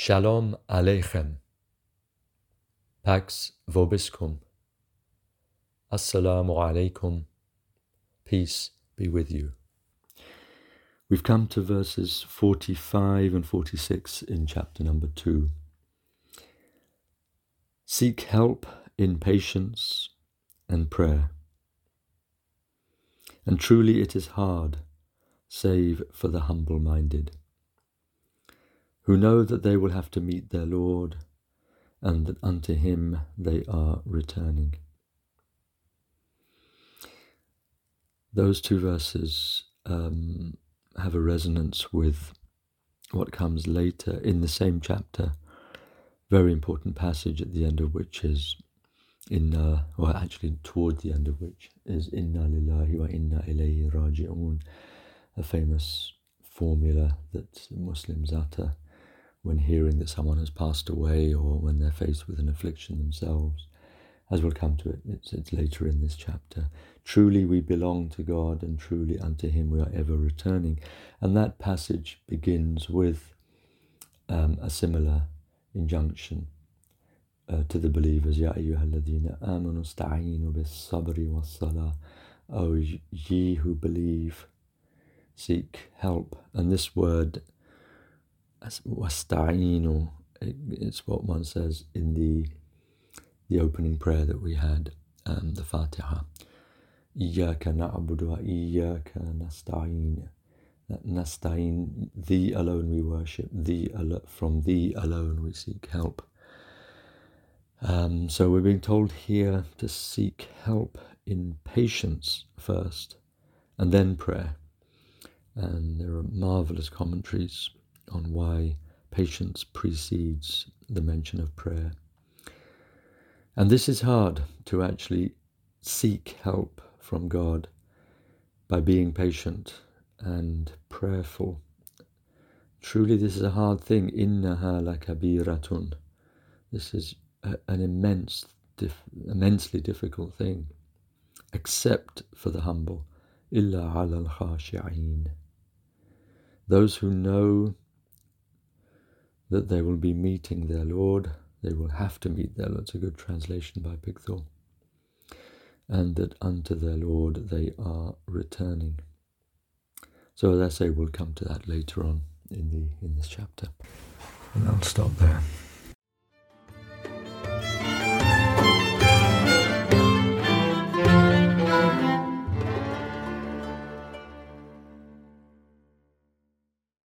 Shalom Aleichem. Pax Vobiscum. Assalamu Alaikum. Peace be with you. We've come to verses 45 and 46 in chapter number 2. Seek help in patience and prayer. And truly it is hard, save for the humble minded, who know that they will have to meet their Lord, and that unto him they are returning. Those two verses um, have a resonance with what comes later in the same chapter. Very important passage at the end of which is inna, or actually toward the end of which is inna lillahi wa inna ilayhi raji'un, a famous formula that Muslims utter when hearing that someone has passed away or when they're faced with an affliction themselves. As we'll come to it, it's, it's later in this chapter. Truly we belong to God, and truly unto Him we are ever returning. And that passage begins with um, a similar injunction uh, to the believers. Ya ayyuhalladhina amanu sta'inu bis sabri was salah. O ye who believe, seek help. And this word, wasta'inu, it's what one says in the the opening prayer that we had, um, the Fatiha. Iyaka na'budu wa iyaka nasta'in. That Nasta'in, thee alone we worship, thee al- from thee alone we seek help. Um, so we're being told here to seek help in patience first, and then prayer. And there are marvelous commentaries on why patience precedes the mention of prayer. And this is hard to actually seek help from God by being patient and prayerful. Truly, this is a hard thing. Innaha lakabiratun. This is a, an immense, immensely difficult thing, except for the humble. Illa al Those who know that they will be meeting their Lord they will have to meet their Lord. It's a good translation by Pickthall. And that unto their Lord they are returning. So as I say, we'll come to that later on in the in this chapter. And I'll stop there.